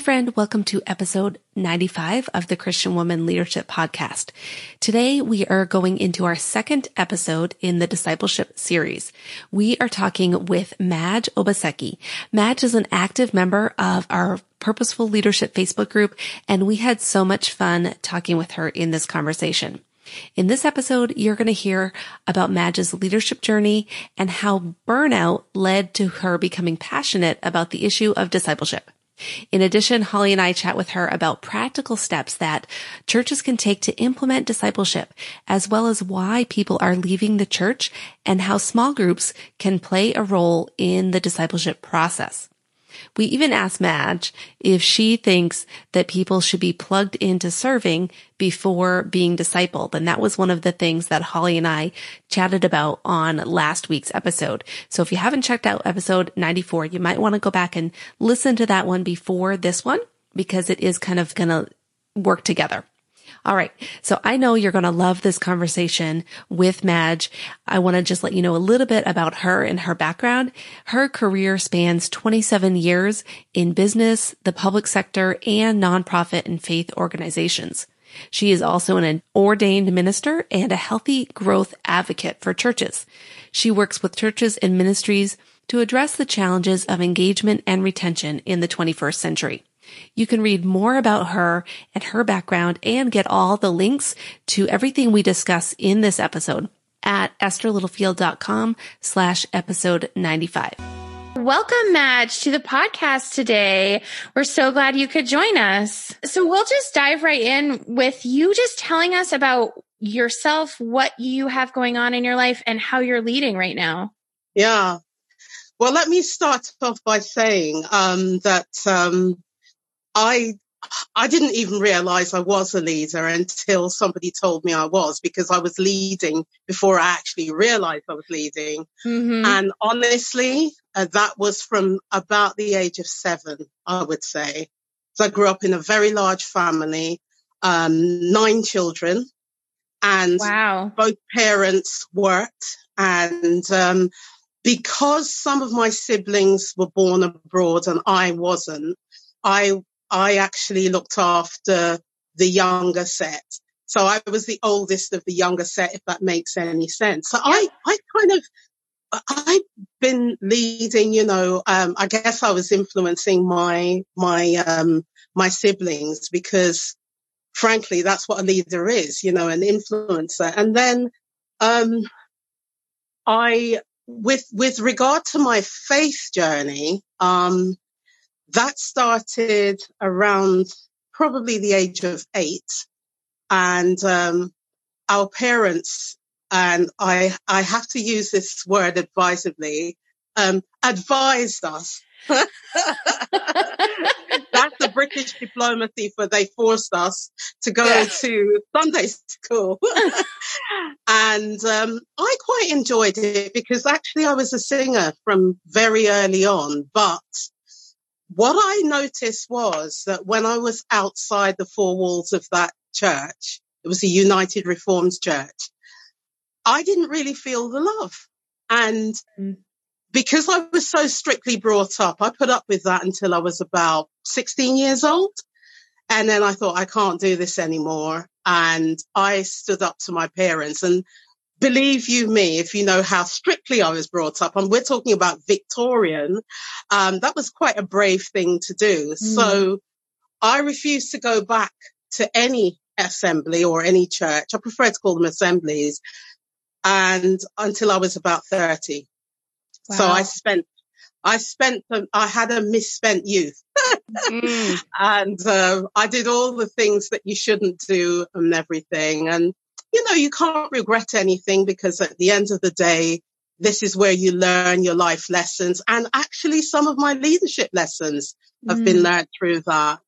friend. Welcome to episode 95 of the Christian Woman Leadership Podcast. Today we are going into our second episode in the discipleship series. We are talking with Madge Obaseki. Madge is an active member of our Purposeful Leadership Facebook group, and we had so much fun talking with her in this conversation. In this episode, you're going to hear about Madge's leadership journey and how burnout led to her becoming passionate about the issue of discipleship. In addition, Holly and I chat with her about practical steps that churches can take to implement discipleship, as well as why people are leaving the church and how small groups can play a role in the discipleship process. We even asked Madge if she thinks that people should be plugged into serving before being discipled. And that was one of the things that Holly and I chatted about on last week's episode. So if you haven't checked out episode 94, you might want to go back and listen to that one before this one because it is kind of going to work together. All right. So I know you're going to love this conversation with Madge. I want to just let you know a little bit about her and her background. Her career spans 27 years in business, the public sector, and nonprofit and faith organizations. She is also an ordained minister and a healthy growth advocate for churches. She works with churches and ministries to address the challenges of engagement and retention in the 21st century. You can read more about her and her background and get all the links to everything we discuss in this episode at estherlittlefield.com slash episode 95. Welcome, Madge, to the podcast today. We're so glad you could join us. So we'll just dive right in with you just telling us about yourself, what you have going on in your life, and how you're leading right now. Yeah. Well, let me start off by saying um, that um, I I didn't even realize I was a leader until somebody told me I was because I was leading before I actually realized I was leading. Mm-hmm. And honestly, uh, that was from about the age of seven, I would say. So I grew up in a very large family, um, nine children and wow. both parents worked and, um, because some of my siblings were born abroad and I wasn't, I I actually looked after the younger set. So I was the oldest of the younger set, if that makes any sense. So I, I kind of, I've been leading, you know, um, I guess I was influencing my, my, um, my siblings because frankly, that's what a leader is, you know, an influencer. And then, um, I, with, with regard to my faith journey, um, that started around probably the age of eight. And um, our parents, and I, I have to use this word advisedly, um, advised us. That's the British diplomacy for they forced us to go yeah. to Sunday school. and um, I quite enjoyed it because actually I was a singer from very early on, but what I noticed was that when I was outside the four walls of that church, it was a United Reformed church, I didn't really feel the love. And mm. because I was so strictly brought up, I put up with that until I was about 16 years old. And then I thought, I can't do this anymore. And I stood up to my parents and believe you me, if you know how strictly I was brought up, and we're talking about Victorian, um, that was quite a brave thing to do. Mm. So I refused to go back to any assembly or any church. I prefer to call them assemblies. And until I was about 30. Wow. So I spent, I spent, I had a misspent youth. mm. And uh, I did all the things that you shouldn't do and everything. And you know, you can't regret anything because at the end of the day, this is where you learn your life lessons. And actually some of my leadership lessons have mm. been learned through that.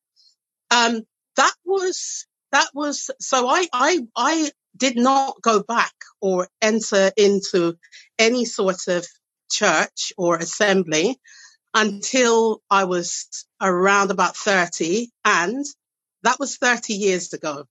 Um, that was, that was, so I, I, I did not go back or enter into any sort of church or assembly until I was around about 30 and that was 30 years ago.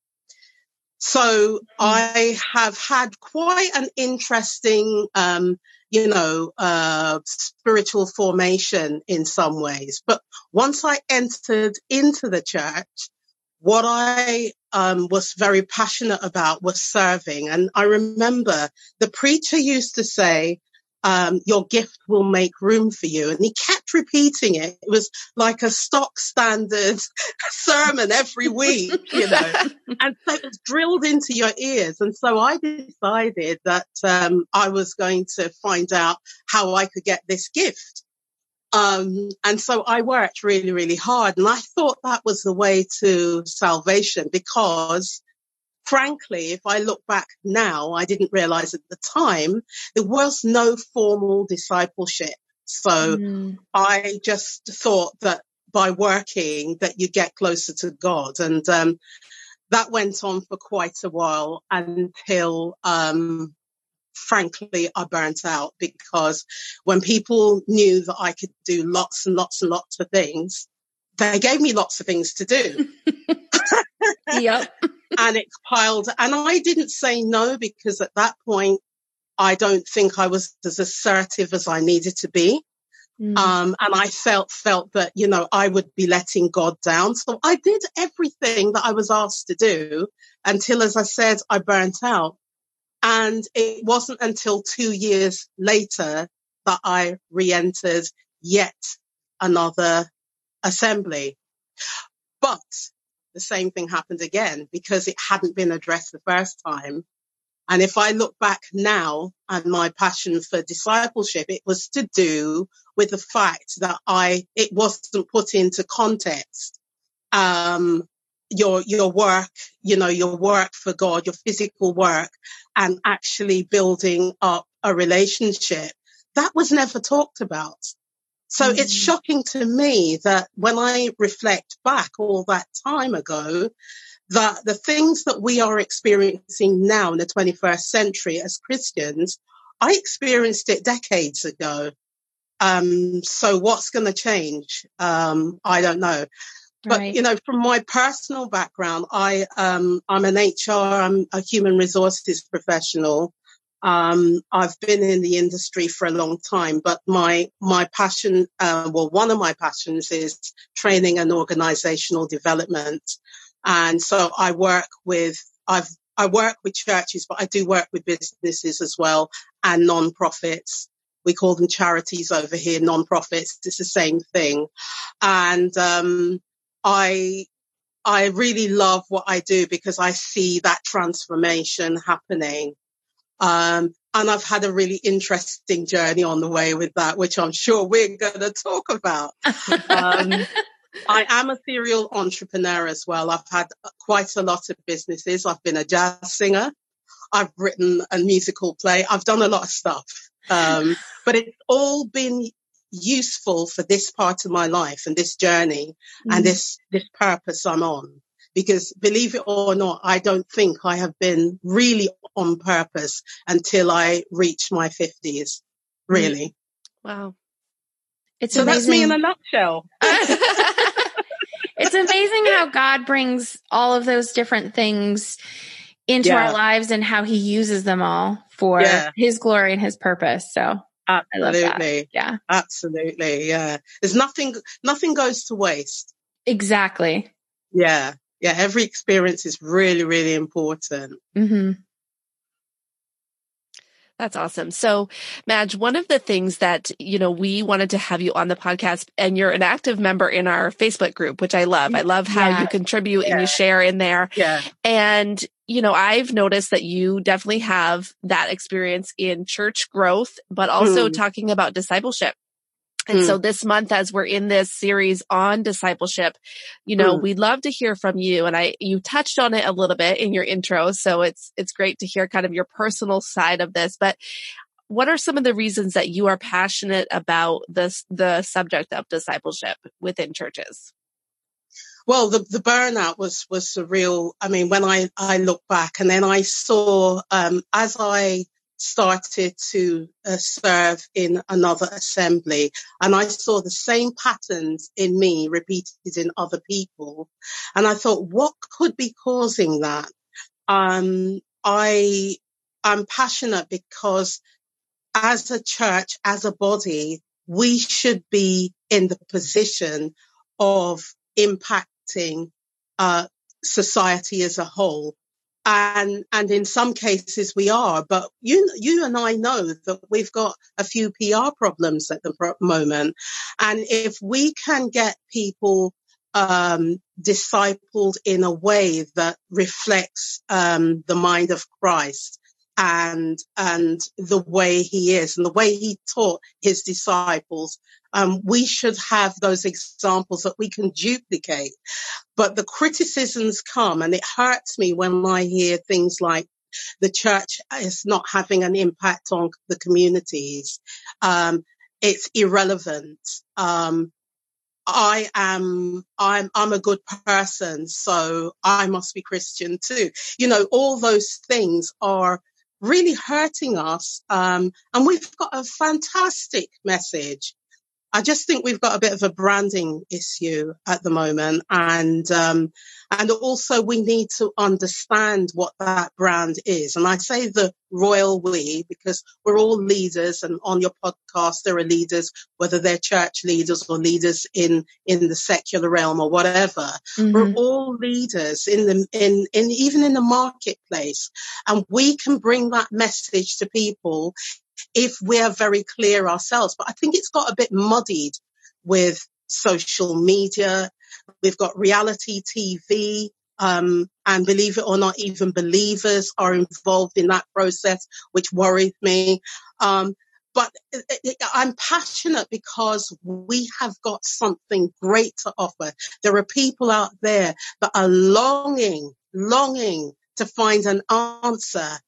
So mm. I have had quite an interesting um, you know, uh, spiritual formation in some ways. But once I entered into the church, what I um, was very passionate about was serving. And I remember the preacher used to say, um, your gift will make room for you. And he kept repeating it. It was like a stock standard sermon every week, you know, and so it was drilled into your ears. And so I decided that, um, I was going to find out how I could get this gift. Um, and so I worked really, really hard and I thought that was the way to salvation because frankly, if I look back now, I didn't realize at the time there was no formal discipleship. So mm. I just thought that by working that you get closer to God. And, um, that went on for quite a while until, um, frankly, I burnt out because when people knew that I could do lots and lots and lots of things, they gave me lots of things to do. yep. And it's piled. And I didn't say no because at that point, I don't think I was as assertive as I needed to be. Mm. Um, and I felt, felt that, you know, I would be letting God down. So I did everything that I was asked to do until, as I said, I burnt out. And it wasn't until two years later that I re-entered yet another assembly. But the same thing happened again because it hadn't been addressed the first time. And if I look back now and my passion for discipleship, it was to do with the fact that I, it wasn't put into context. Um, your, your work, you know, your work for God, your physical work and actually building up a relationship that was never talked about. So mm. it's shocking to me that when I reflect back all that time ago, that the things that we are experiencing now in the 21st century as Christians, I experienced it decades ago. Um, so what's going to change? Um, I don't know. But right. you know, from my personal background, I um, I'm an HR, I'm a human resources professional, um, I've been in the industry for a long time, but my my passion, uh, well, one of my passions is training and organizational development, and so I work with I've I work with churches, but I do work with businesses as well and non-profits. We call them charities over here, non-profits. It's the same thing, and um, I I really love what I do because I see that transformation happening. Um, and I've had a really interesting journey on the way with that, which I'm sure we're going to talk about. Um, I am a serial entrepreneur as well. I've had quite a lot of businesses. I've been a jazz singer. I've written a musical play. I've done a lot of stuff. Um, but it's all been useful for this part of my life and this journey mm. and this, this purpose I'm on because believe it or not, I don't think I have been really on purpose until I reach my fifties. Mm. Really. Wow. It's so amazing. that's me in a nutshell. it's amazing how God brings all of those different things into yeah. our lives and how he uses them all for yeah. his glory and his purpose. So absolutely. Yeah. Absolutely. Yeah. There's nothing, nothing goes to waste. Exactly. Yeah yeah, every experience is really, really important. Mm-hmm. That's awesome. So, Madge, one of the things that, you know, we wanted to have you on the podcast and you're an active member in our Facebook group, which I love. I love how yeah. you contribute yeah. and you share in there. Yeah. And, you know, I've noticed that you definitely have that experience in church growth, but also mm. talking about discipleship. And mm. so this month, as we're in this series on discipleship, you know, mm. we'd love to hear from you. And I, you touched on it a little bit in your intro. So it's, it's great to hear kind of your personal side of this, but what are some of the reasons that you are passionate about this, the subject of discipleship within churches? Well, the, the burnout was, was a real, I mean, when I, I look back and then I saw, um, as I started to uh, serve in another assembly and I saw the same patterns in me repeated in other people. And I thought, what could be causing that? Um, I, I'm passionate because as a church, as a body, we should be in the position of impacting uh, society as a whole. And, and in some cases we are, but you, you and I know that we've got a few PR problems at the moment. And if we can get people, um, discipled in a way that reflects, um, the mind of Christ, and and the way he is and the way he taught his disciples um, we should have those examples that we can duplicate but the criticisms come and it hurts me when i hear things like the church is not having an impact on the communities um, it's irrelevant um, I am, I'm, I'm a good person, so I must be Christian too. You know, all those things are really hurting us. Um, and we've got a fantastic message. I just think we've got a bit of a branding issue at the moment. And, um, and also we need to understand what that brand is. And I say the royal we because we're all leaders and on your podcast, there are leaders, whether they're church leaders or leaders in, in the secular realm or whatever. Mm-hmm. We're all leaders in the, in, in, even in the marketplace. And we can bring that message to people if we're very clear ourselves. But I think it's got a bit muddied with social media. We've got reality TV. Um, and believe it or not, even believers are involved in that process, which worries me. Um, but I'm passionate because we have got something great to offer. There are people out there that are longing, longing to find an answer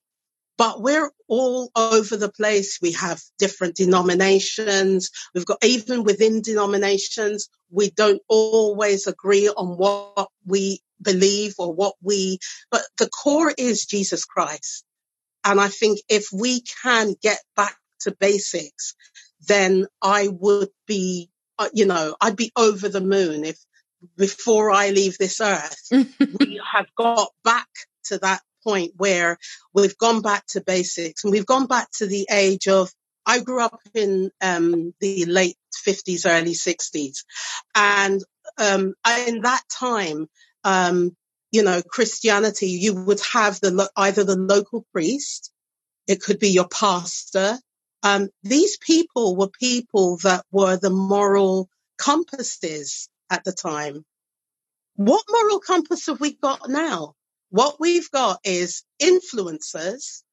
but we're all over the place. We have different denominations. We've got even within denominations, we don't always agree on what we believe or what we, but the core is Jesus Christ. And I think if we can get back to basics, then I would be, uh, you know, I'd be over the moon if before I leave this earth, we have got back to that point where we've gone back to basics and we've gone back to the age of I grew up in um, the late 50s, early 60s. And um, in that time, um, you know, Christianity, you would have the either the local priest, it could be your pastor. Um, these people were people that were the moral compasses at the time. What moral compass have we got now? What we've got is influencers.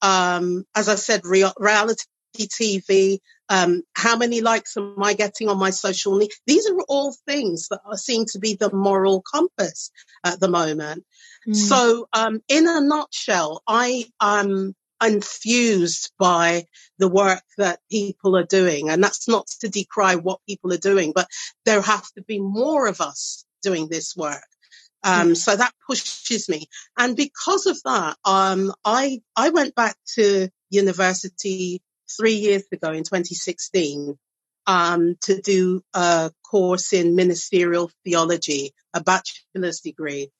Um, as I said, reality TV. Um, how many likes am I getting on my social media? These are all things that are seen to be the moral compass at the moment. Mm. So, um, in a nutshell, I am infused by the work that people are doing. And that's not to decry what people are doing, but there have to be more of us doing this work. Um, mm. so that pushes me. And because of that, um, I, I went back to university three years ago in 2016, um, to do a course in ministerial theology, a bachelor's degree.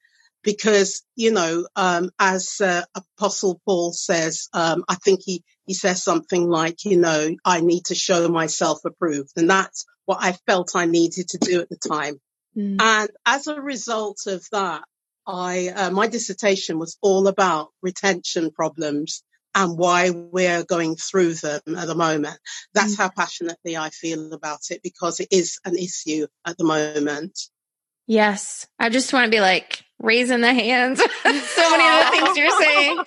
Because, you know, um, as uh, Apostle Paul says, um, I think he, he says something like, you know, I need to show myself approved. And that's what I felt I needed to do at the time. Mm. And as a result of that, I, uh, my dissertation was all about retention problems and why we're going through them at the moment. That's mm. how passionately I feel about it because it is an issue at the moment. Yes. I just want to be like raising the hands. so many of the things you're saying.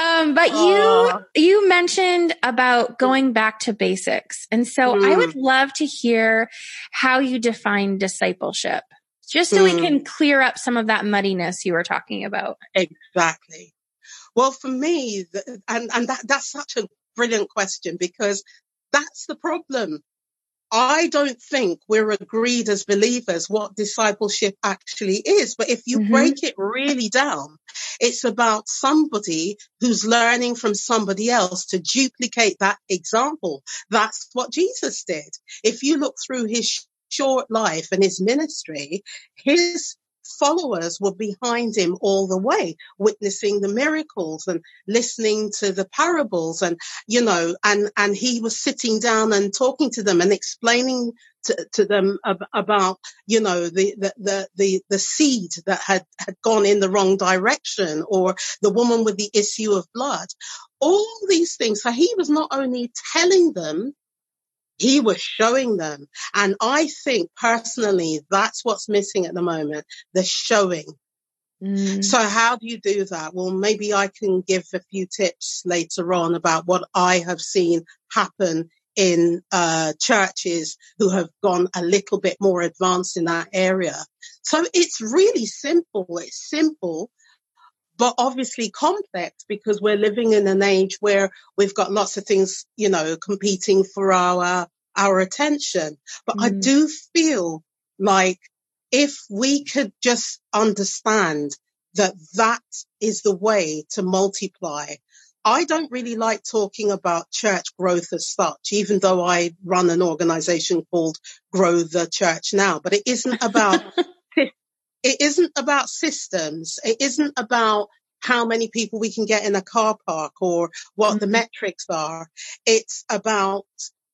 Um, but you, you mentioned about going back to basics. And so mm. I would mm. love to hear how you define discipleship just so mm. we can clear up some of that muddiness you were talking about. Exactly. Well, for me, and, and that, that's such a brilliant question because that's the problem. I don't think we're agreed as believers what discipleship actually is. But if you mm-hmm. break it really down, it's about somebody who's learning from somebody else to duplicate that example. That's what Jesus did. If you look through his short life and his ministry, his followers were behind him all the way, witnessing the miracles and listening to the parables and, you know, and, and he was sitting down and talking to them and explaining to, to them ab- about, you know, the, the, the, the, the seed that had, had gone in the wrong direction or the woman with the issue of blood. All these things. So he was not only telling them, he was showing them. And I think personally, that's what's missing at the moment, the showing. Mm. So how do you do that? Well, maybe I can give a few tips later on about what I have seen happen in uh, churches who have gone a little bit more advanced in that area. So it's really simple. It's simple, but obviously complex because we're living in an age where we've got lots of things, you know, competing for our, our attention. But mm. I do feel like if we could just understand that that is the way to multiply. I don't really like talking about church growth as such, even though I run an organization called Grow the Church Now, but it isn't about it isn't about systems. It isn't about how many people we can get in a car park or what mm-hmm. the metrics are. It's about,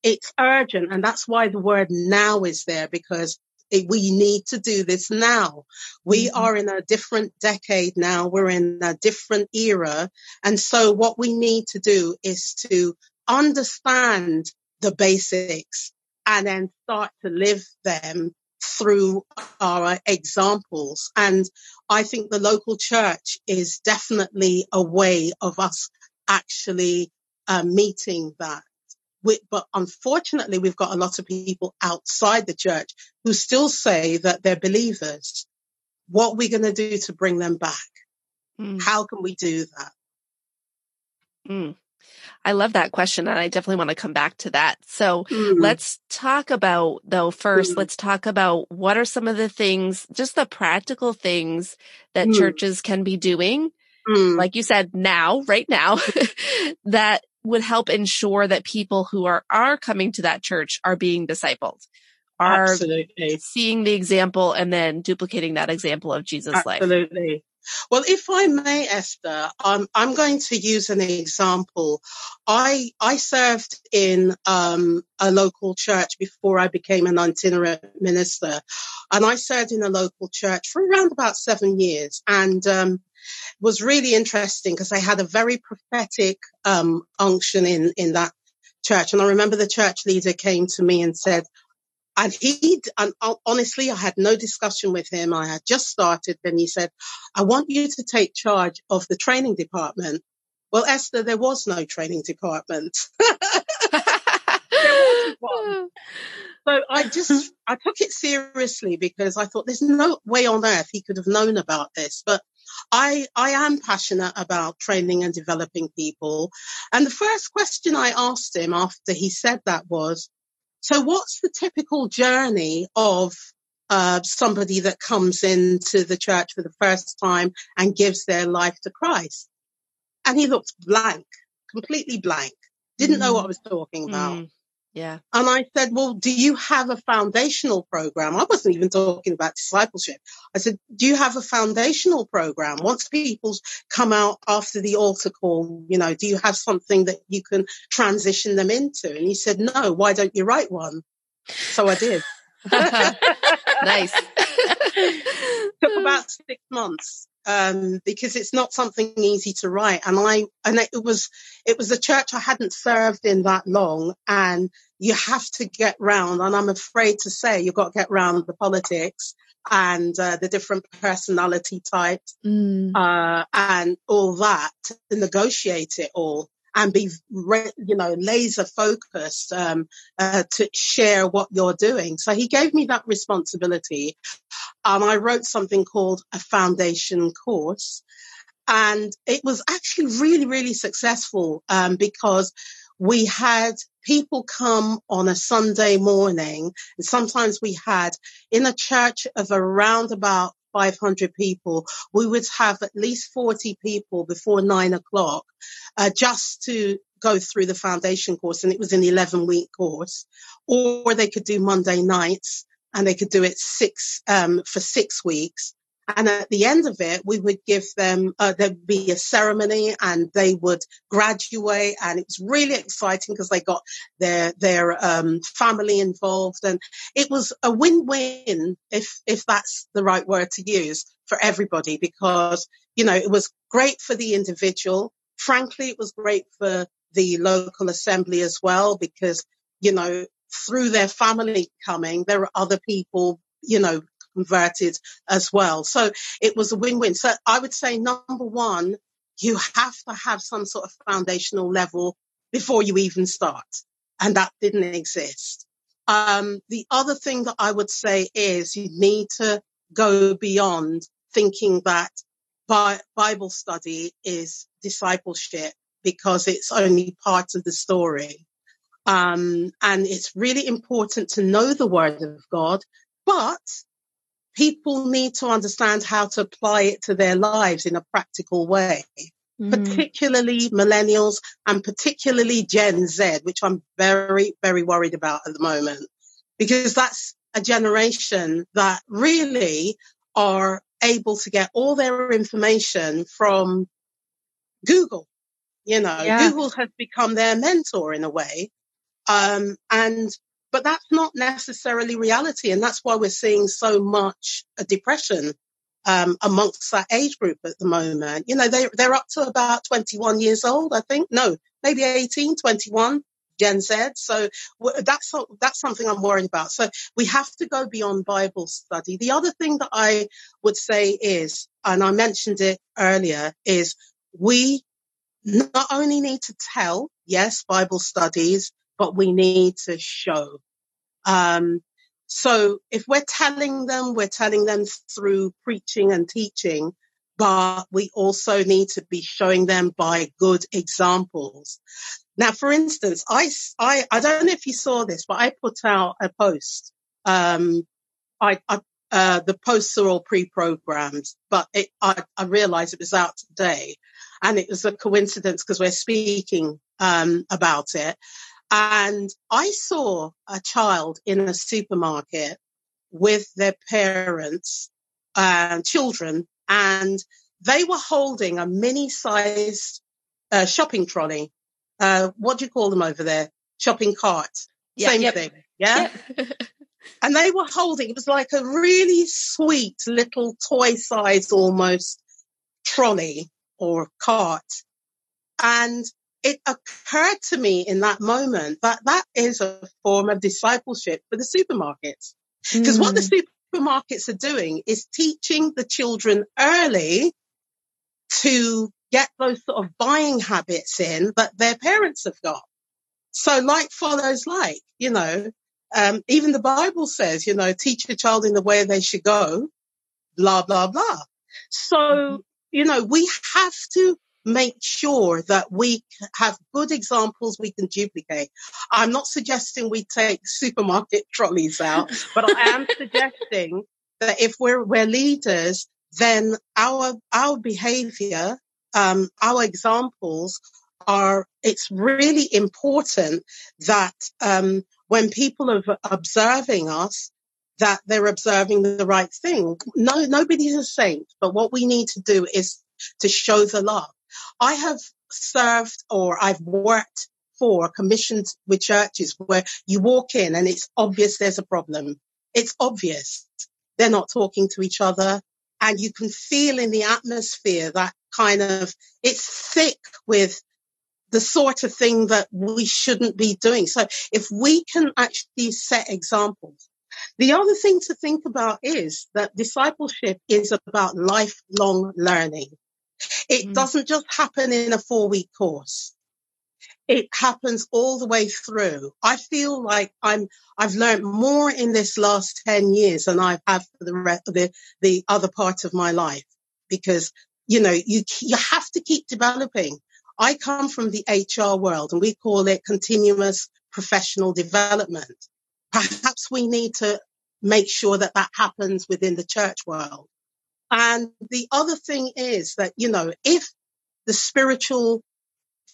it's urgent. And that's why the word now is there because it, we need to do this now. We mm-hmm. are in a different decade now. We're in a different era. And so what we need to do is to understand the basics and then start to live them through our examples. And I think the local church is definitely a way of us actually uh, meeting that. We, but unfortunately, we've got a lot of people outside the church who still say that they're believers. What are we going to do to bring them back? Mm. How can we do that? Mm. I love that question and I definitely want to come back to that. So mm. let's talk about though first, mm. let's talk about what are some of the things, just the practical things that mm. churches can be doing. Mm. Like you said, now, right now, that would help ensure that people who are, are coming to that church are being discipled, are Absolutely. seeing the example and then duplicating that example of Jesus' Absolutely. life. Absolutely. Well, if I may, Esther, I'm, I'm going to use an example. I, I served in um, a local church before I became an itinerant minister. And I served in a local church for around about seven years. And um, was really interesting because I had a very prophetic um, unction in, in that church. And I remember the church leader came to me and said, and he, and uh, honestly, I had no discussion with him. I had just started. Then he said, I want you to take charge of the training department. Well, Esther, there was no training department. So I just, I took it seriously because I thought there's no way on earth he could have known about this. But I, I am passionate about training and developing people. And the first question I asked him after he said that was, so what's the typical journey of uh, somebody that comes into the church for the first time and gives their life to Christ? And he looked blank, completely blank, didn't mm. know what I was talking about. Mm. Yeah. And I said, well, do you have a foundational program? I wasn't even talking about discipleship. I said, do you have a foundational program? Once people come out after the altar call, you know, do you have something that you can transition them into? And he said, no, why don't you write one? So I did. nice. Took about six months um, because it's not something easy to write. And I, and it was, it was a church I hadn't served in that long and you have to get round. And I'm afraid to say you've got to get round the politics and uh, the different personality types, mm. uh, and all that to negotiate it all and be, you know, laser focused um, uh, to share what you're doing. So he gave me that responsibility, and I wrote something called a foundation course, and it was actually really, really successful um, because we had people come on a Sunday morning, and sometimes we had in a church of around about 500 people, we would have at least 40 people before nine o'clock, uh, just to go through the foundation course. And it was an 11 week course, or they could do Monday nights and they could do it six, um, for six weeks. And at the end of it, we would give them, uh, there'd be a ceremony and they would graduate. And it was really exciting because they got their, their, um, family involved. And it was a win-win, if, if that's the right word to use for everybody, because, you know, it was great for the individual. Frankly, it was great for the local assembly as well, because, you know, through their family coming, there are other people, you know, converted as well. So it was a win-win. So I would say number one, you have to have some sort of foundational level before you even start. And that didn't exist. Um, the other thing that I would say is you need to go beyond thinking that Bible study is discipleship because it's only part of the story. Um, and it's really important to know the word of God, but people need to understand how to apply it to their lives in a practical way. Mm. Particularly millennials and particularly Gen Z, which I'm very, very worried about at the moment, because that's a generation that really are able to get all their information from Google. You know, yeah. Google has become their mentor in a way. Um, and but that's not necessarily reality. And that's why we're seeing so much depression um, amongst that age group at the moment. You know, they, they're up to about 21 years old, I think. No, maybe 18, 21. Gen Z. So that's, that's something I'm worried about. So we have to go beyond Bible study. The other thing that I would say is, and I mentioned it earlier, is we not only need to tell, yes, Bible studies, but we need to show. Um, so if we're telling them, we're telling them through preaching and teaching, but we also need to be showing them by good examples. Now, for instance, I, I, I don't know if you saw this, but I put out a post. Um, I, I uh, the posts are all pre-programmed, but it, I, I realized it was out today and it was a coincidence because we're speaking, um, about it. And I saw a child in a supermarket with their parents and children, and they were holding a mini sized uh, shopping trolley. Uh, what do you call them over there? Shopping cart. Yeah, Same yep. thing. Yeah. Yep. and they were holding, it was like a really sweet little toy size almost trolley or cart. And it occurred to me in that moment that that is a form of discipleship for the supermarkets. Because mm. what the hmm. supermarkets are doing is teaching the children early to get those sort of buying habits in that their parents have got. So like follows like, you know, um, even the Bible says, you know, teach your child in the way they should go, blah, blah, blah. So, mm-hmm. you know, we have to make sure that we have good examples we can duplicate. I'm not suggesting we take supermarket trolleys out, but I am suggesting that if we're, we're leaders, then our, our behavior, um, our examples are, it's really important that, um, when people are observing us, that they're observing the right thing. No, nobody's a saint, but what we need to do is to show the love. I have served or I've worked for commissioned with churches where you walk in and it's obvious there's a problem. It's obvious they're not talking to each other and you can feel in the atmosphere that kind of, it's thick with the sort of thing that we shouldn't be doing. So if we can actually set examples, the other thing to think about is that discipleship is about lifelong learning. It mm. doesn't just happen in a four week course. It happens all the way through. I feel like I'm, I've learned more in this last 10 years than I have for the rest the, the other part of my life because, you know, you, you have to keep developing. I come from the HR world and we call it continuous professional development. Perhaps we need to make sure that that happens within the church world. And the other thing is that, you know, if the spiritual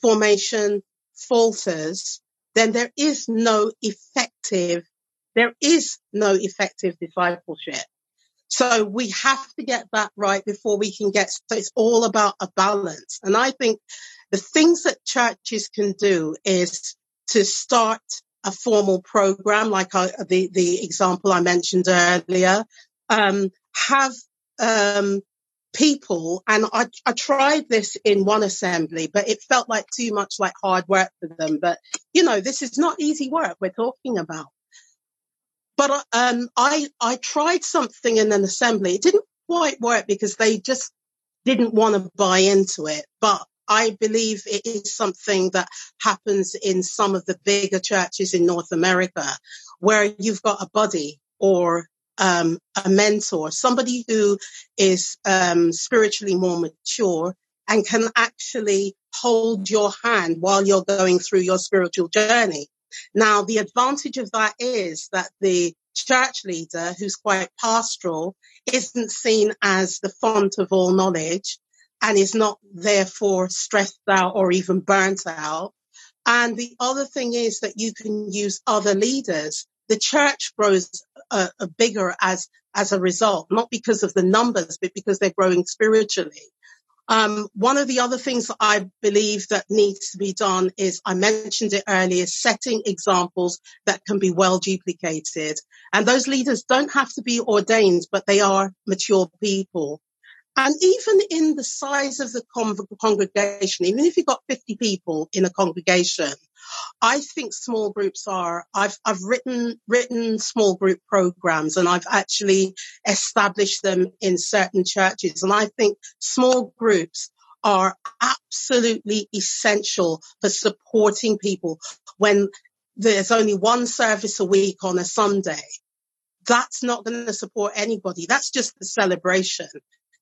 formation falters, then there is no effective, there is no effective discipleship. So we have to get that right before we can get, so it's all about a balance. And I think the things that churches can do is to start a formal program, like I, the, the example I mentioned earlier, um, have, um, people, and I, I tried this in one assembly, but it felt like too much like hard work for them. But, you know, this is not easy work we're talking about. But, um, I, I tried something in an assembly. It didn't quite work because they just didn't want to buy into it. But I believe it is something that happens in some of the bigger churches in North America where you've got a buddy or um, a mentor, somebody who is um, spiritually more mature and can actually hold your hand while you're going through your spiritual journey. Now, the advantage of that is that the church leader who's quite pastoral isn't seen as the font of all knowledge and is not therefore stressed out or even burnt out. And the other thing is that you can use other leaders. The church grows uh, uh, bigger as as a result, not because of the numbers, but because they're growing spiritually. Um, one of the other things that I believe that needs to be done is, I mentioned it earlier, setting examples that can be well duplicated. And those leaders don't have to be ordained, but they are mature people. And even in the size of the con- congregation, even if you've got 50 people in a congregation, I think small groups are, I've, I've written, written small group programs and I've actually established them in certain churches. And I think small groups are absolutely essential for supporting people when there's only one service a week on a Sunday. That's not going to support anybody. That's just the celebration.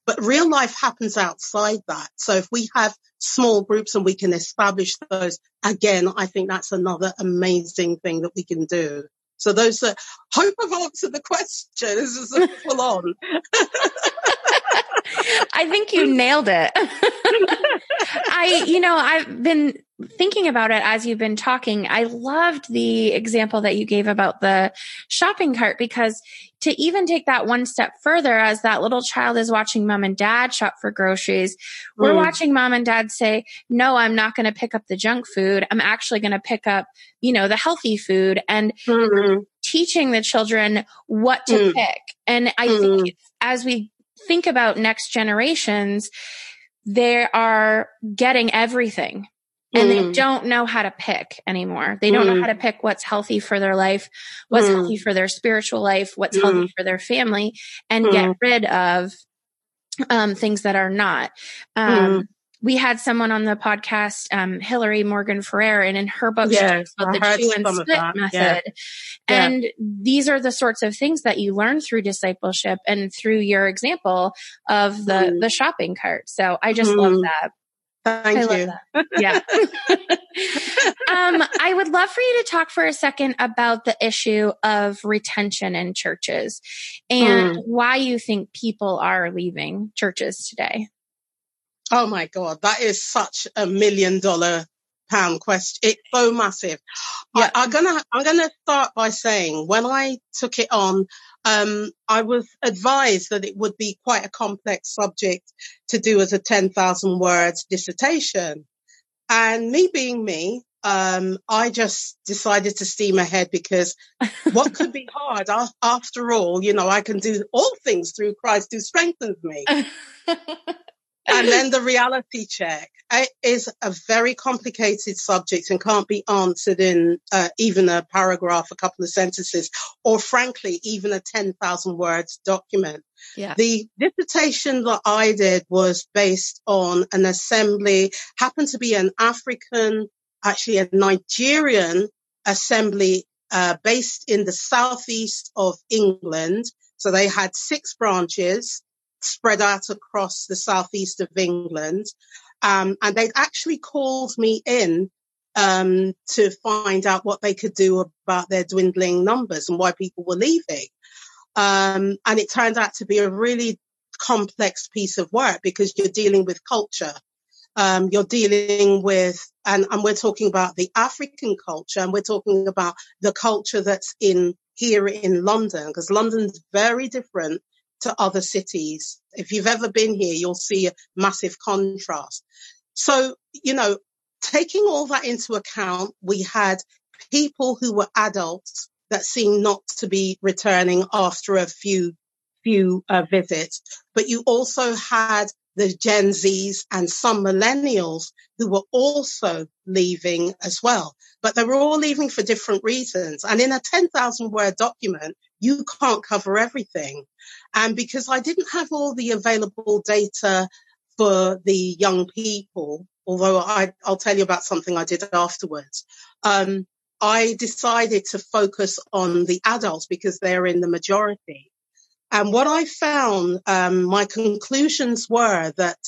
But real life happens outside that. So if we have small groups and we can establish those, again, I think that's another amazing thing that we can do. So those are, hope I've answered the question. This is full on. I think you nailed it. I, you know, I've been thinking about it as you've been talking. I loved the example that you gave about the shopping cart because to even take that one step further as that little child is watching mom and dad shop for groceries, we're mm. watching mom and dad say, no, I'm not going to pick up the junk food. I'm actually going to pick up, you know, the healthy food and mm-hmm. teaching the children what to mm. pick. And I mm. think as we think about next generations, they are getting everything and mm. they don't know how to pick anymore. They don't mm. know how to pick what's healthy for their life, what's mm. healthy for their spiritual life, what's healthy mm. for their family, and get mm. rid of um, things that are not. Um, mm. we had someone on the podcast, um, Hillary Morgan Ferrer, and in her book, yes, she talks about the chew and spit method. Yeah. And yeah. these are the sorts of things that you learn through discipleship and through your example of the, the shopping cart. So I just love that. Thank you. Yeah. um, I would love for you to talk for a second about the issue of retention in churches and mm. why you think people are leaving churches today. Oh my God, that is such a million dollar pound question. It's so massive. Yeah. I, I'm gonna, I'm gonna start by saying when I took it on, um, I was advised that it would be quite a complex subject to do as a 10,000 words dissertation. And me being me, um, I just decided to steam ahead because what could be hard? After all, you know, I can do all things through Christ who strengthens me. and then the reality check it is a very complicated subject and can't be answered in uh, even a paragraph, a couple of sentences, or frankly, even a 10,000 words document. Yeah. The dissertation that I did was based on an assembly, happened to be an African, actually a Nigerian assembly, uh, based in the southeast of England. So they had six branches spread out across the southeast of England. Um, and they'd actually called me in um, to find out what they could do about their dwindling numbers and why people were leaving. Um, and it turned out to be a really complex piece of work because you're dealing with culture. Um, you're dealing with, and, and we're talking about the African culture and we're talking about the culture that's in here in London because London's very different to other cities. If you've ever been here, you'll see a massive contrast. So, you know, taking all that into account, we had people who were adults that seemed not to be returning after a few few uh, visits, but you also had the Gen Zs and some millennials who were also leaving as well. But they were all leaving for different reasons. And in a 10,000 word document, you can't cover everything. And because I didn't have all the available data for the young people, although I, will tell you about something I did afterwards, um, I decided to focus on the adults because they're in the majority. And what I found, um, my conclusions were that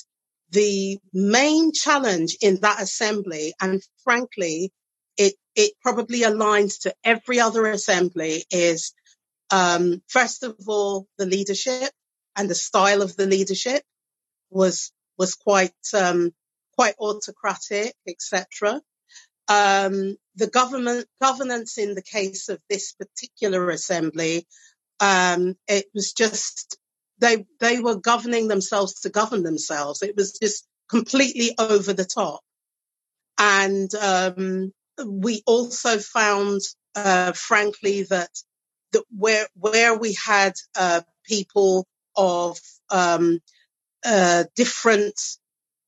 the main challenge in that assembly, and frankly, it, it probably aligns to every other assembly is, um, first of all, the leadership and the style of the leadership was, was quite, um, quite autocratic, etc. Um, the government governance in the case of this particular assembly um, it was just they they were governing themselves to govern themselves. It was just completely over the top, and um, we also found, uh, frankly, that that where where we had uh, people of um, uh, different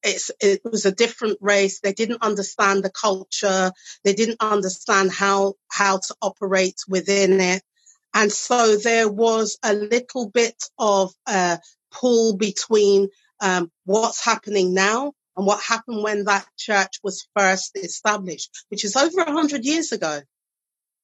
it was a different race. They didn't understand the culture. They didn't understand how, how to operate within it. And so there was a little bit of a pull between um, what's happening now and what happened when that church was first established, which is over a hundred years ago.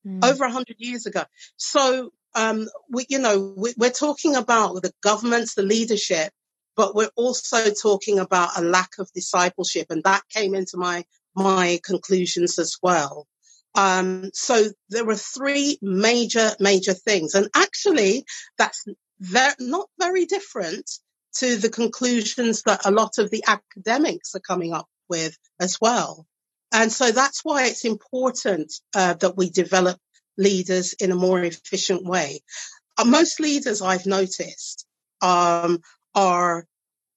Mm. Over a hundred years ago. So, um, we, you know, we, we're talking about the governments, the leadership, but we're also talking about a lack of discipleship. And that came into my, my conclusions as well. Um, so there were three major, major things. And actually that's very, not very different to the conclusions that a lot of the academics are coming up with as well. And so that's why it's important uh, that we develop leaders in a more efficient way. Uh, most leaders I've noticed um, are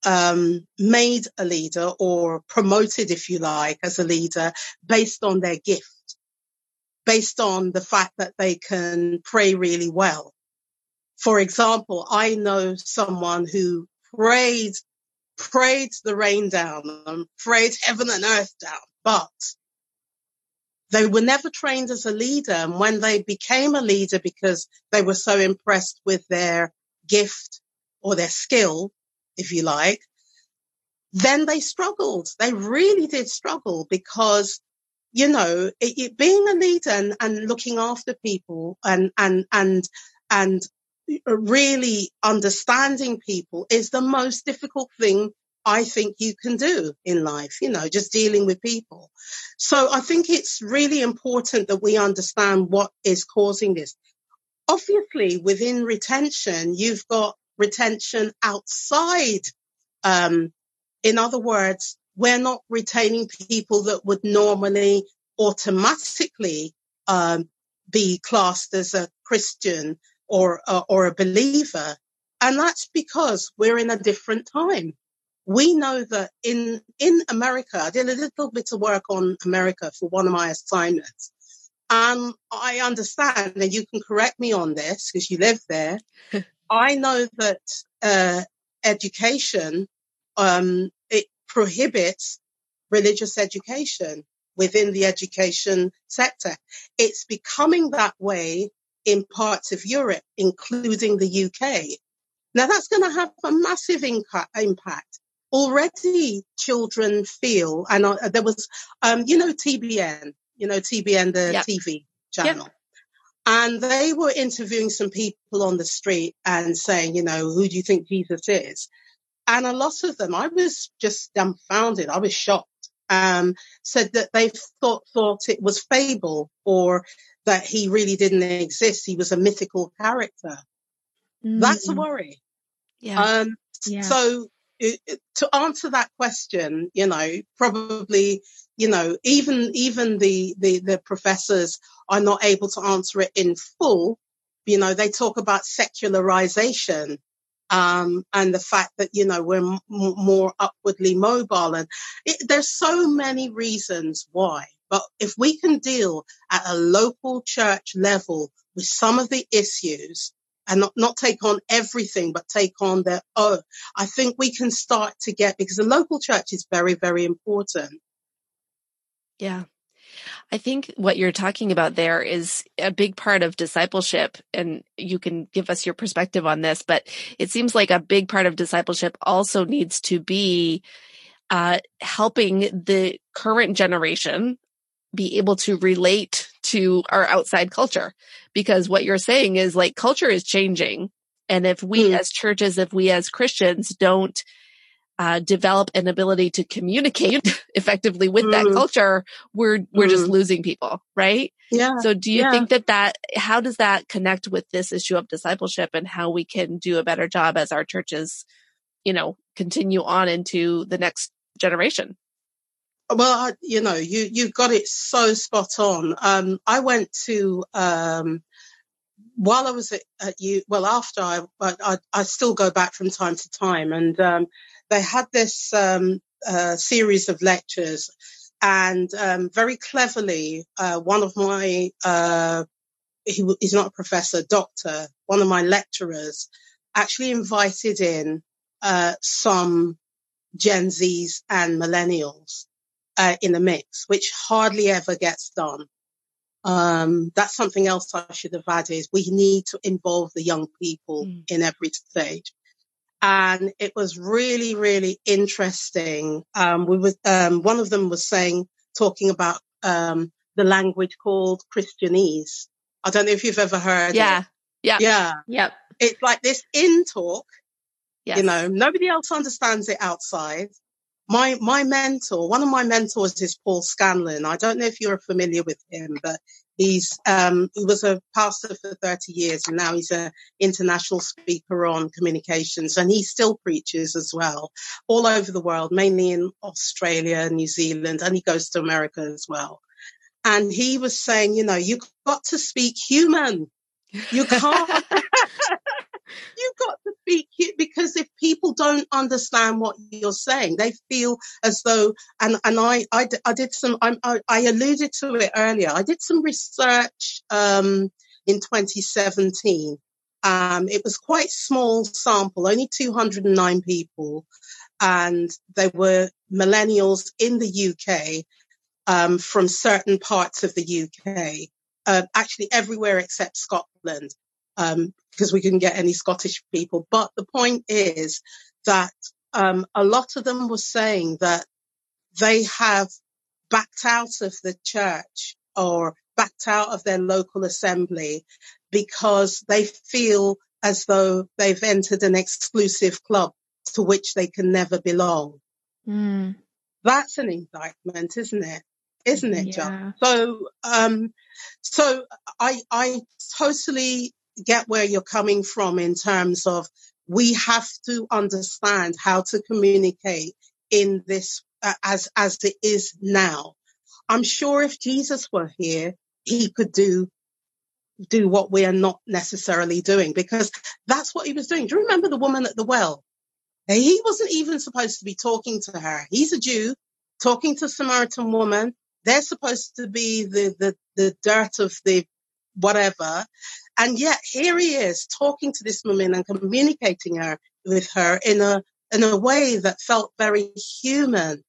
um, made a leader or promoted, if you like, as a leader based on their gift based on the fact that they can pray really well. For example, I know someone who prayed, prayed the rain down and prayed heaven and earth down, but they were never trained as a leader. And when they became a leader because they were so impressed with their gift or their skill, if you like, then they struggled. They really did struggle because you know, it, it, being a leader and, and looking after people and, and, and, and really understanding people is the most difficult thing I think you can do in life, you know, just dealing with people. So I think it's really important that we understand what is causing this. Obviously, within retention, you've got retention outside. Um, in other words, we're not retaining people that would normally automatically um, be classed as a Christian or uh, or a believer, and that's because we're in a different time. We know that in in America, I did a little bit of work on America for one of my assignments. and I understand, and you can correct me on this because you live there. I know that uh, education um, prohibits religious education within the education sector. It's becoming that way in parts of Europe, including the UK. Now that's going to have a massive impact. Already children feel, and uh, there was, um, you know, TBN, you know, TBN, the yep. TV channel. Yep. And they were interviewing some people on the street and saying, you know, who do you think Jesus is? And a lot of them, I was just dumbfounded. I was shocked. Um, said that they thought, thought it was fable or that he really didn't exist. He was a mythical character. Mm. That's a worry. Yeah. Um, yeah. so it, to answer that question, you know, probably, you know, even, even the, the, the professors are not able to answer it in full. You know, they talk about secularization Um, and the fact that, you know, we're m- more upwardly mobile and it, there's so many reasons why. But if we can deal at a local church level with some of the issues and not, not take on everything, but take on their own, I think we can start to get, because the local church is very, very important. Yeah. I think what you're talking about there is a big part of discipleship and you can give us your perspective on this, but it seems like a big part of discipleship also needs to be uh, helping the current generation be able to relate to our outside culture because what you're saying is like culture is changing and if we mm. as churches if we as christians don't uh, develop an ability to communicate effectively with mm. that culture, we're we're mm. just losing people, right? Yeah. So, do you yeah. think that that how does that connect with this issue of discipleship and how we can do a better job as our churches, you know, continue on into the next generation? Well, you know, you you got it so spot on. Um, I went to um, while I was at, at you, well, after I, I, I, still go back from time to time, and um, they had this um, uh, series of lectures, and um, very cleverly, uh, one of my uh, he, he's not a professor, doctor, one of my lecturers, actually invited in uh, some Gen Zs and millennials uh, in the mix, which hardly ever gets done. Um, that's something else I should have added. We need to involve the young people mm. in every stage and it was really, really interesting. Um, we was, um, one of them was saying, talking about, um, the language called Christianese. I don't know if you've ever heard yeah. it. Yeah. Yeah. Yep. It's like this in talk. Yes. You know, nobody else understands it outside my my mentor, one of my mentors is Paul Scanlon. I don't know if you're familiar with him, but he's um, he was a pastor for 30 years and now he's an international speaker on communications and he still preaches as well all over the world, mainly in Australia, New Zealand, and he goes to America as well. And he was saying, you know, you've got to speak human. You can't You've got to speak because if people don't understand what you're saying, they feel as though, and, and I, I, I did some, I, I alluded to it earlier. I did some research, um, in 2017. Um, it was quite small sample, only 209 people, and they were millennials in the UK, um, from certain parts of the UK, uh, actually everywhere except Scotland um, because we couldn't get any Scottish people. But the point is that um, a lot of them were saying that they have backed out of the church or backed out of their local assembly because they feel as though they've entered an exclusive club to which they can never belong. Mm. That's an indictment, isn't it? Isn't it, yeah. John? So, um, so I, I totally get where you're coming from in terms of we have to understand how to communicate in this uh, as as it is now. I'm sure if Jesus were here, he could do do what we are not necessarily doing because that's what he was doing. Do you remember the woman at the well? He wasn't even supposed to be talking to her. He's a Jew talking to a Samaritan woman. They're supposed to be the, the, the dirt of the whatever. And yet here he is talking to this woman and communicating her with her in a, in a way that felt very human.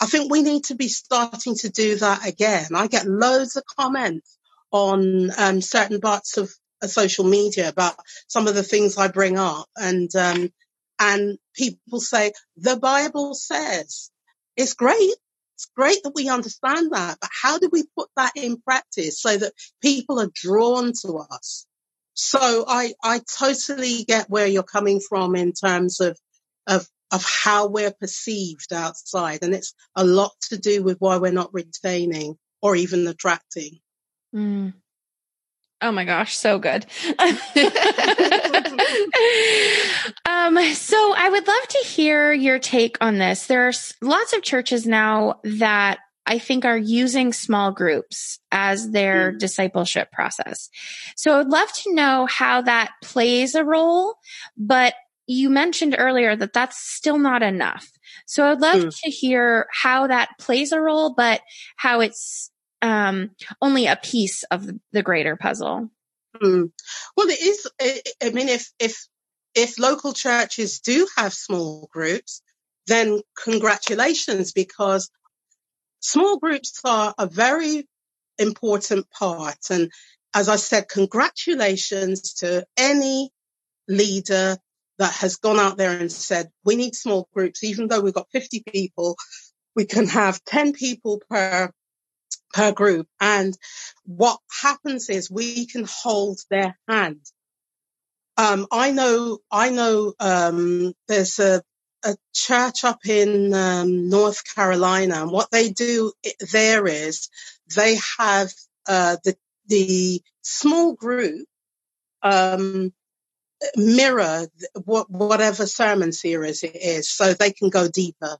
I think we need to be starting to do that again. I get loads of comments on um, certain parts of uh, social media about some of the things I bring up, and um, and people say the Bible says it's great. It's great that we understand that, but how do we put that in practice so that people are drawn to us? So I, I totally get where you're coming from in terms of, of, of how we're perceived outside. And it's a lot to do with why we're not retaining or even attracting. Mm. Oh my gosh, so good. um, so I would love to hear your take on this. There's lots of churches now that I think are using small groups as their mm. discipleship process. So I'd love to know how that plays a role, but you mentioned earlier that that's still not enough. So I'd love mm. to hear how that plays a role, but how it's um, only a piece of the greater puzzle. Mm. Well, it is. I mean, if if if local churches do have small groups, then congratulations, because small groups are a very important part. And as I said, congratulations to any leader that has gone out there and said, we need small groups, even though we've got 50 people, we can have 10 people per per group. And what happens is we can hold their hand. Um, I know, I know, um, there's a, a church up in um, North Carolina, and what they do there is they have uh, the the small group um, mirror what, whatever sermon series it is, so they can go deeper.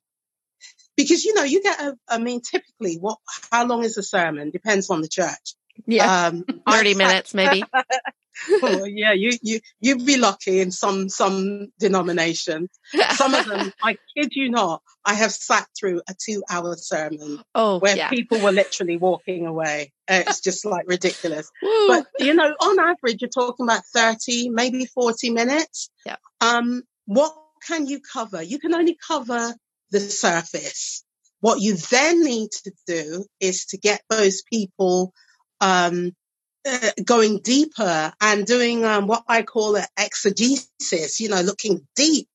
Because you know, you get a, I mean, typically, what? How long is a sermon? Depends on the church. Yeah, um, thirty minutes maybe. oh, yeah, you you you'd be lucky in some some denominations. Some of them, I kid you not, I have sat through a two-hour sermon. Oh, where yeah. people were literally walking away. It's just like ridiculous. but you know, on average, you're talking about thirty, maybe forty minutes. Yeah. Um, what can you cover? You can only cover the surface. What you then need to do is to get those people um, uh, going deeper and doing um, what I call an exegesis, you know, looking deep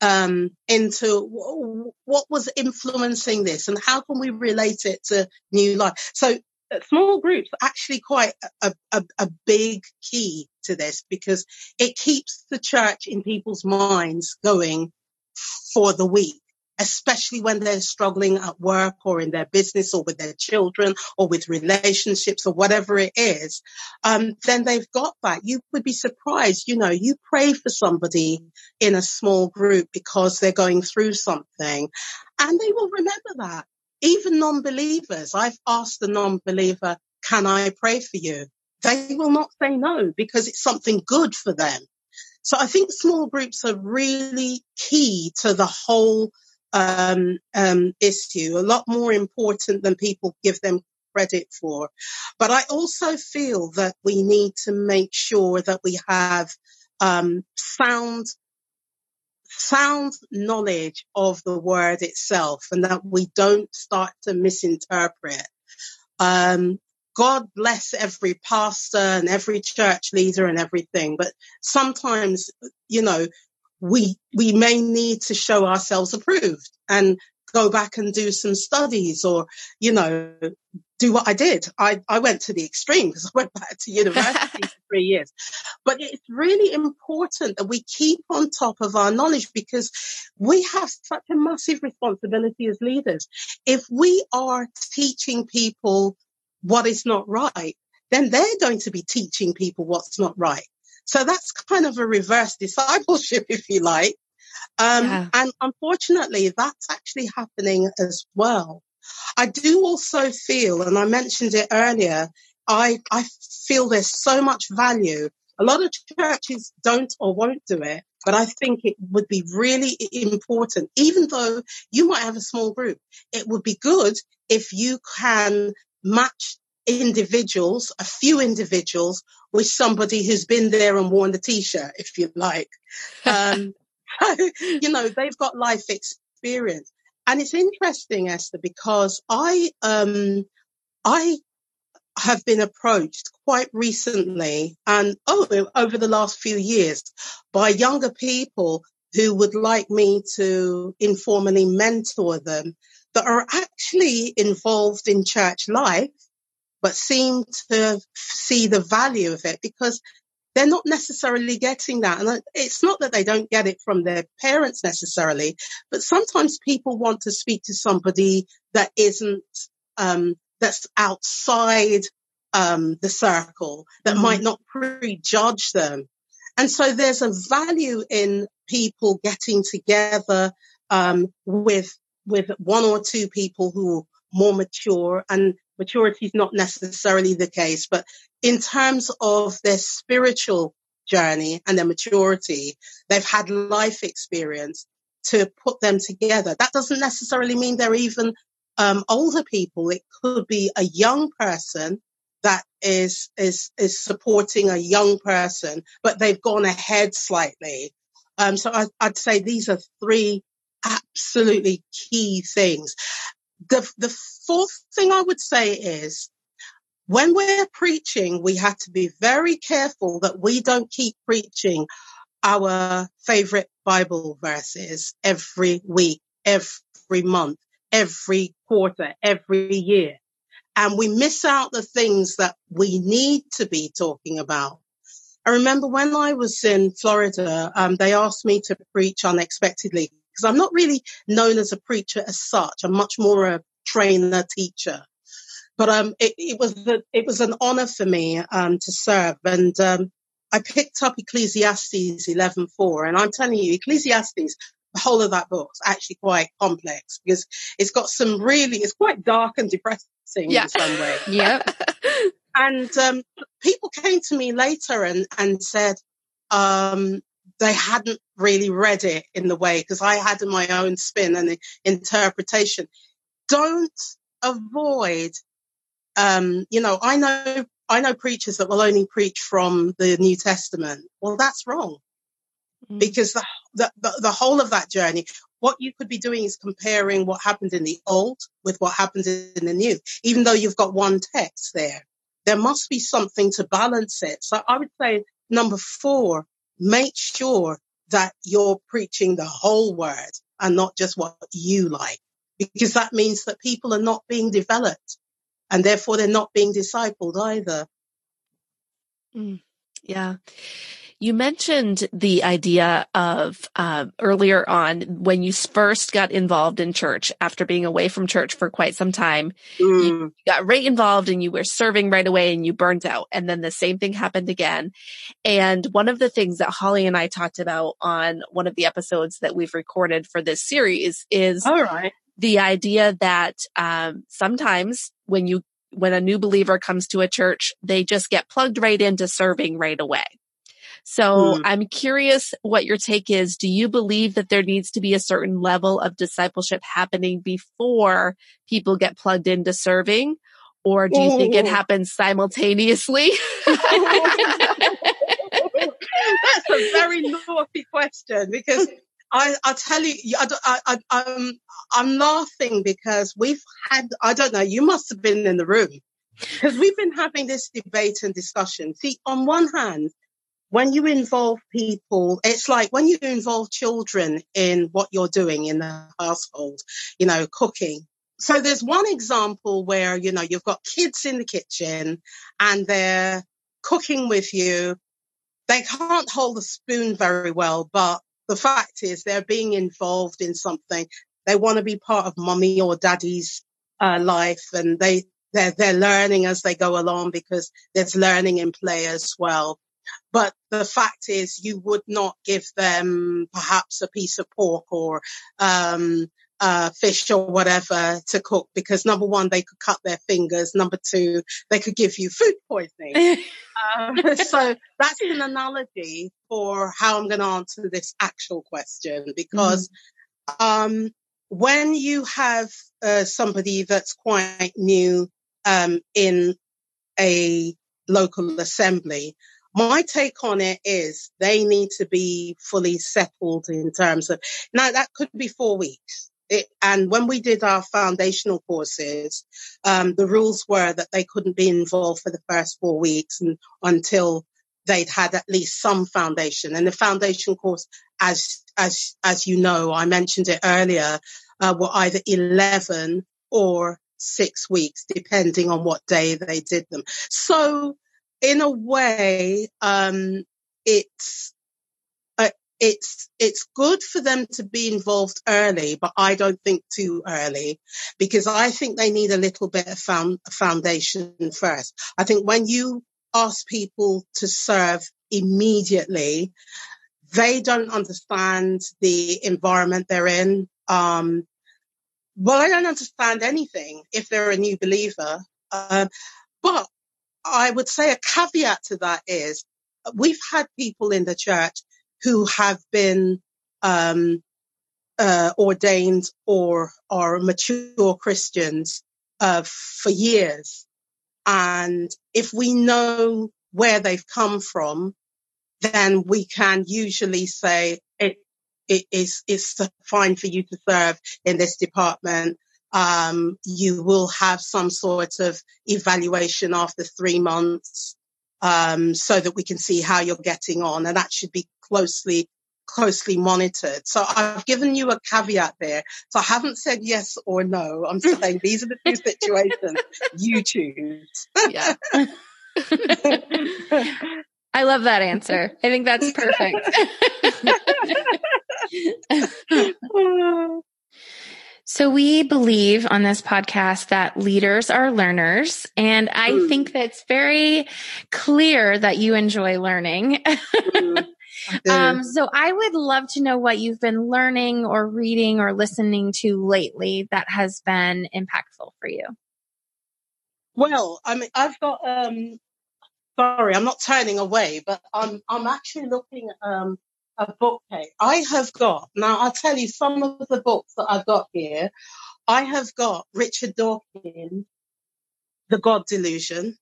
um, into w- what was influencing this and how can we relate it to new life. So uh, small groups are actually quite a, a, a big key to this because it keeps the church in people's minds going for the week especially when they're struggling at work or in their business or with their children or with relationships or whatever it is, um, then they've got that. You would be surprised, you know, you pray for somebody in a small group because they're going through something and they will remember that. Even non-believers, I've asked the non-believer, can I pray for you? They will not say no because it's something good for them. So I think small groups are really key to the whole um, um, issue, a lot more important than people give them credit for. But I also feel that we need to make sure that we have um, sound sound knowledge of the word itself and that we don't start to misinterpret. Um, God bless every pastor and every church leader and everything, but sometimes, you know, we, we may need to show ourselves approved and go back and do some studies or, you know, do what I did. I, I went to the extreme because I went back to university for three years. But it's really important that we keep on top of our knowledge because we have such a massive responsibility as leaders. If we are teaching people what is not right, then they're going to be teaching people what's not right. So that's kind of a reverse discipleship, if you like. Um, yeah. and unfortunately, that's actually happening as well. I do also feel, and I mentioned it earlier, I, I feel there's so much value. A lot of churches don't or won't do it, but I think it would be really important, even though you might have a small group, it would be good if you can match individuals, a few individuals with somebody who's been there and worn the t-shirt, if you like. Um, you know, they've got life experience. And it's interesting, Esther, because I, um, I have been approached quite recently and oh, over the last few years by younger people who would like me to informally mentor them that are actually involved in church life but seem to see the value of it because they're not necessarily getting that. And it's not that they don't get it from their parents necessarily, but sometimes people want to speak to somebody that isn't, um, that's outside, um, the circle that mm-hmm. might not prejudge them. And so there's a value in people getting together, um, with, with one or two people who are more mature and maturity is not necessarily the case, but in terms of their spiritual journey and their maturity. They've had life experience to put them together. That doesn't necessarily mean they're even um, older people. It could be a young person that is is is supporting a young person, but they've gone ahead slightly. Um, so I, I'd say these are three absolutely key things. The the fourth thing I would say is when we're preaching, we have to be very careful that we don't keep preaching our favorite Bible verses every week, every month, every quarter, every year. And we miss out the things that we need to be talking about. I remember when I was in Florida, um, they asked me to preach unexpectedly because I'm not really known as a preacher as such. I'm much more a trainer, teacher. But um, it, it was the, it was an honor for me um, to serve, and um, I picked up Ecclesiastes 11:4, and I'm telling you, Ecclesiastes, the whole of that book is actually quite complex because it's got some really, it's quite dark and depressing yeah. in some way. yeah. And um, people came to me later and and said um, they hadn't really read it in the way because I had my own spin and interpretation. Don't avoid um, you know, I know, I know preachers that will only preach from the New Testament. Well, that's wrong mm. because the, the, the, the, whole of that journey, what you could be doing is comparing what happened in the old with what happens in the new, even though you've got one text there. There must be something to balance it. So I would say number four, make sure that you're preaching the whole word and not just what you like, because that means that people are not being developed and therefore they're not being discipled either. Mm, yeah. You mentioned the idea of uh, earlier on when you first got involved in church after being away from church for quite some time. Mm. You got right involved and you were serving right away and you burnt out. And then the same thing happened again. And one of the things that Holly and I talked about on one of the episodes that we've recorded for this series is All right the idea that um, sometimes when you when a new believer comes to a church, they just get plugged right into serving right away. So hmm. I'm curious what your take is. Do you believe that there needs to be a certain level of discipleship happening before people get plugged into serving? Or do you think it happens simultaneously? That's a very naughty question because I, I tell you, I, I, I, I'm, I'm laughing because we've had, I don't know, you must have been in the room because we've been having this debate and discussion. See, on one hand, when you involve people, it's like when you involve children in what you're doing in the household, you know, cooking. So there's one example where, you know, you've got kids in the kitchen and they're cooking with you. They can't hold a spoon very well, but the fact is they're being involved in something. They want to be part of mommy or daddy's uh, life and they, they're, they're learning as they go along because there's learning in play as well. But the fact is you would not give them perhaps a piece of pork or, um, uh, fish or whatever to cook because number one, they could cut their fingers. Number two, they could give you food poisoning. um, so that's an analogy for how I'm going to answer this actual question because, mm-hmm. um, when you have uh, somebody that's quite new um, in a local assembly, my take on it is they need to be fully settled in terms of now that could be four weeks it, and when we did our foundational courses, um, the rules were that they couldn't be involved for the first four weeks and, until they'd had at least some foundation. And the foundation course, as as as you know, I mentioned it earlier, uh, were either eleven or six weeks, depending on what day they did them. So, in a way, um, it's it's it's good for them to be involved early, but I don't think too early because I think they need a little bit of found, foundation first. I think when you ask people to serve immediately, they don't understand the environment they're in. Um, well, I don't understand anything if they're a new believer. Uh, but I would say a caveat to that is we've had people in the church who have been, um, uh, ordained or are mature Christians, uh, for years. And if we know where they've come from, then we can usually say it, it is, it's fine for you to serve in this department. Um, you will have some sort of evaluation after three months, um, so that we can see how you're getting on. And that should be closely, closely monitored. So I've given you a caveat there. So I haven't said yes or no. I'm saying these are the two situations you choose. Yeah. I love that answer. I think that's perfect. so we believe on this podcast that leaders are learners. And I mm. think that's very clear that you enjoy learning. Mm. um, so I would love to know what you've been learning or reading or listening to lately that has been impactful for you. Well, I mean, I've got um, sorry, I'm not turning away, but I'm I'm actually looking at um, a bookcase. I have got now. I'll tell you some of the books that I've got here. I have got Richard Dawkins, The God Delusion.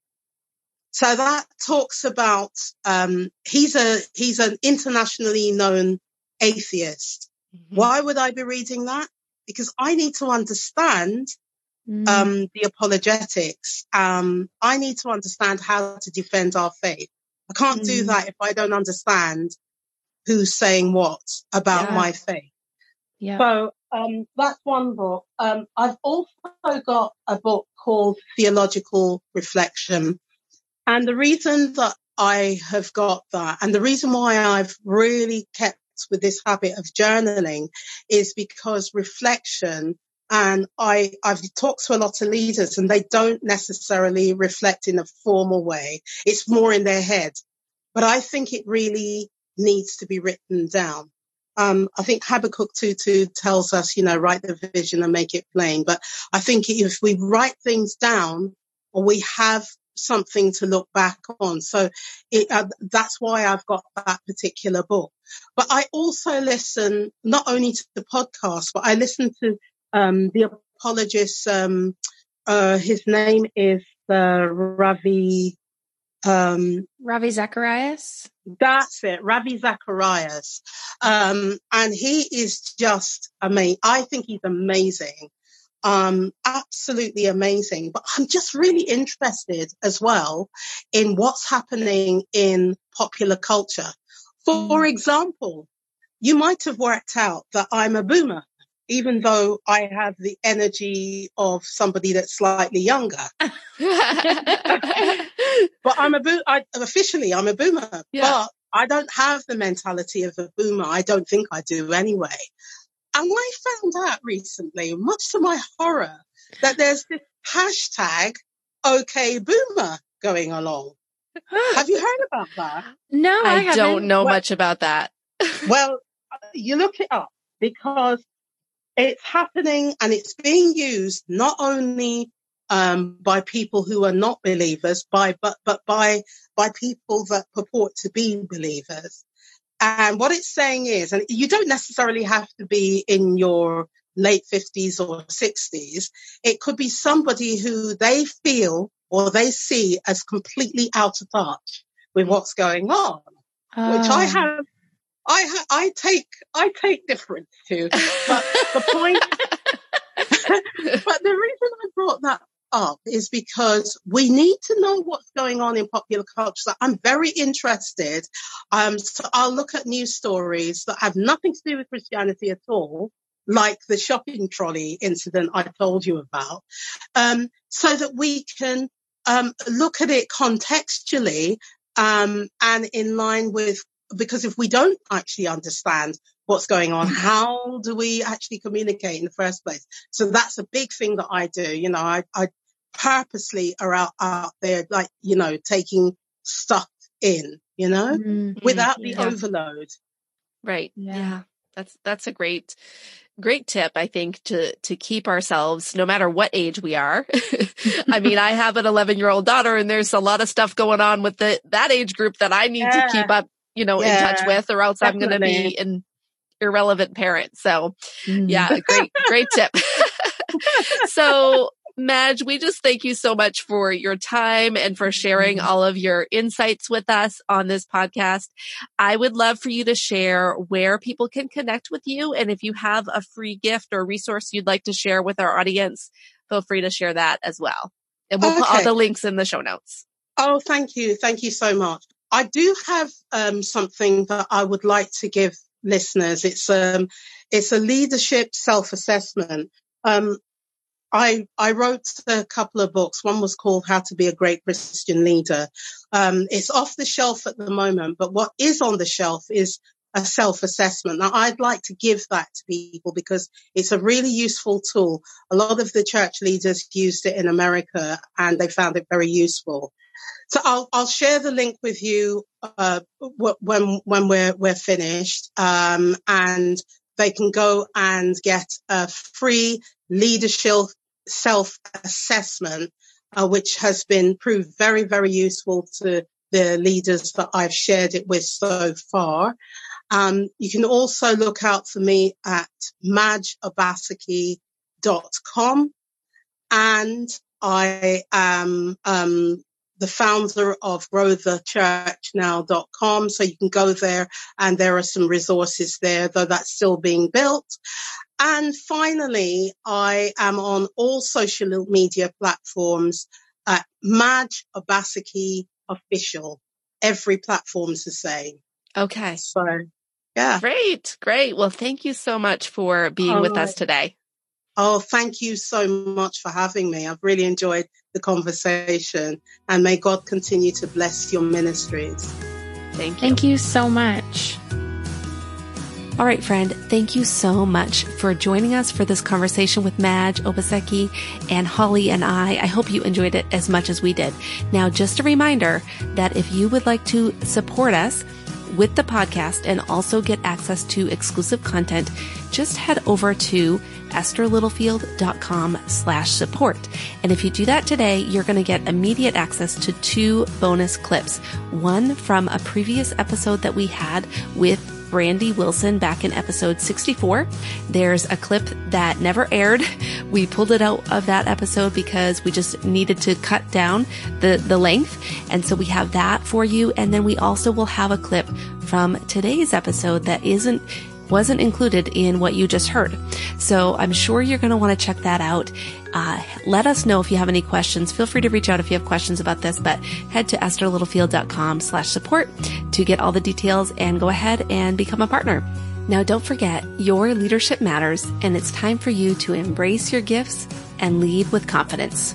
So that talks about um, he's a he's an internationally known atheist. Mm-hmm. Why would I be reading that? Because I need to understand mm. um, the apologetics. Um, I need to understand how to defend our faith. I can't mm. do that if I don't understand who's saying what about yeah. my faith. Yeah. So um, that's one book. Um, I've also got a book called Theological Reflection. And the reason that I have got that and the reason why I've really kept with this habit of journaling is because reflection and I, I've talked to a lot of leaders and they don't necessarily reflect in a formal way. It's more in their head. But I think it really needs to be written down. Um, I think Habakkuk 2.2 tells us, you know, write the vision and make it plain. But I think if we write things down we have something to look back on. So it, uh, that's why I've got that particular book. But I also listen not only to the podcast, but I listen to um, the apologist, um, uh, his name is uh, Ravi. Um, Ravi Zacharias. That's it, Ravi Zacharias. Um, and he is just amazing. I think he's amazing. Um, absolutely amazing. But I'm just really interested as well in what's happening in popular culture. For mm. example, you might have worked out that I'm a boomer even though I have the energy of somebody that's slightly younger. but I'm a bo- I, officially I'm a boomer, yeah. but I don't have the mentality of a boomer. I don't think I do anyway. And I found out recently, much to my horror, that there's this hashtag OK Boomer going along. have you heard about that? No, I, I don't know well, much about that. well, uh, you look it up because it's happening and it's being used not only um, by people who are not believers, by but but by by people that purport to be believers. And what it's saying is, and you don't necessarily have to be in your late 50s or 60s. It could be somebody who they feel or they see as completely out of touch with what's going on, which I ah. have I I take I take difference too. But the point, but the reason I brought that up is because we need to know what's going on in popular culture. So I'm very interested. Um, so I'll look at news stories that have nothing to do with Christianity at all, like the shopping trolley incident I told you about, um, so that we can um, look at it contextually um, and in line with because if we don't actually understand what's going on, how do we actually communicate in the first place? So that's a big thing that I do. You know, I, I purposely are out, out there, like, you know, taking stuff in, you know, mm-hmm. without the yeah. overload. Right. Yeah. yeah. That's, that's a great, great tip, I think, to, to keep ourselves, no matter what age we are. I mean, I have an 11 year old daughter and there's a lot of stuff going on with the, that age group that I need yeah. to keep up, you know, yeah, in touch with or else definitely. I'm going to be an irrelevant parent. So mm. yeah, great, great tip. so Madge, we just thank you so much for your time and for sharing mm-hmm. all of your insights with us on this podcast. I would love for you to share where people can connect with you. And if you have a free gift or resource you'd like to share with our audience, feel free to share that as well. And we'll okay. put all the links in the show notes. Oh, thank you. Thank you so much. I do have um, something that I would like to give listeners. It's um, it's a leadership self-assessment. Um, I, I wrote a couple of books. One was called How to Be a Great Christian Leader. Um, it's off the shelf at the moment, but what is on the shelf is a self-assessment. Now, I'd like to give that to people because it's a really useful tool. A lot of the church leaders used it in America and they found it very useful. So I'll, I'll share the link with you, uh, when, when we're, we're finished. Um, and they can go and get a free leadership self-assessment, uh, which has been proved very, very useful to the leaders that I've shared it with so far. Um, you can also look out for me at madgeobaseki.com and I am um, the founder of growthechurchnow.com. So you can go there and there are some resources there, though that's still being built. And finally, I am on all social media platforms at Madge official. Every platform's the same. Okay. So yeah. Great. Great. Well, thank you so much for being all with right. us oh. today. Oh, thank you so much for having me. I've really enjoyed the conversation and may God continue to bless your ministries. Thank you. Thank you so much. All right, friend, thank you so much for joining us for this conversation with Madge Obaseki and Holly and I. I hope you enjoyed it as much as we did. Now, just a reminder that if you would like to support us, with the podcast and also get access to exclusive content, just head over to estherlittlefield.com slash support. And if you do that today, you're going to get immediate access to two bonus clips. One from a previous episode that we had with Brandy Wilson back in episode 64. There's a clip that never aired. We pulled it out of that episode because we just needed to cut down the, the length. And so we have that for you. And then we also will have a clip from today's episode that isn't wasn't included in what you just heard. So I'm sure you're going to want to check that out. Uh, let us know if you have any questions. Feel free to reach out if you have questions about this, but head to estherlittlefield.com slash support to get all the details and go ahead and become a partner. Now don't forget, your leadership matters and it's time for you to embrace your gifts and lead with confidence.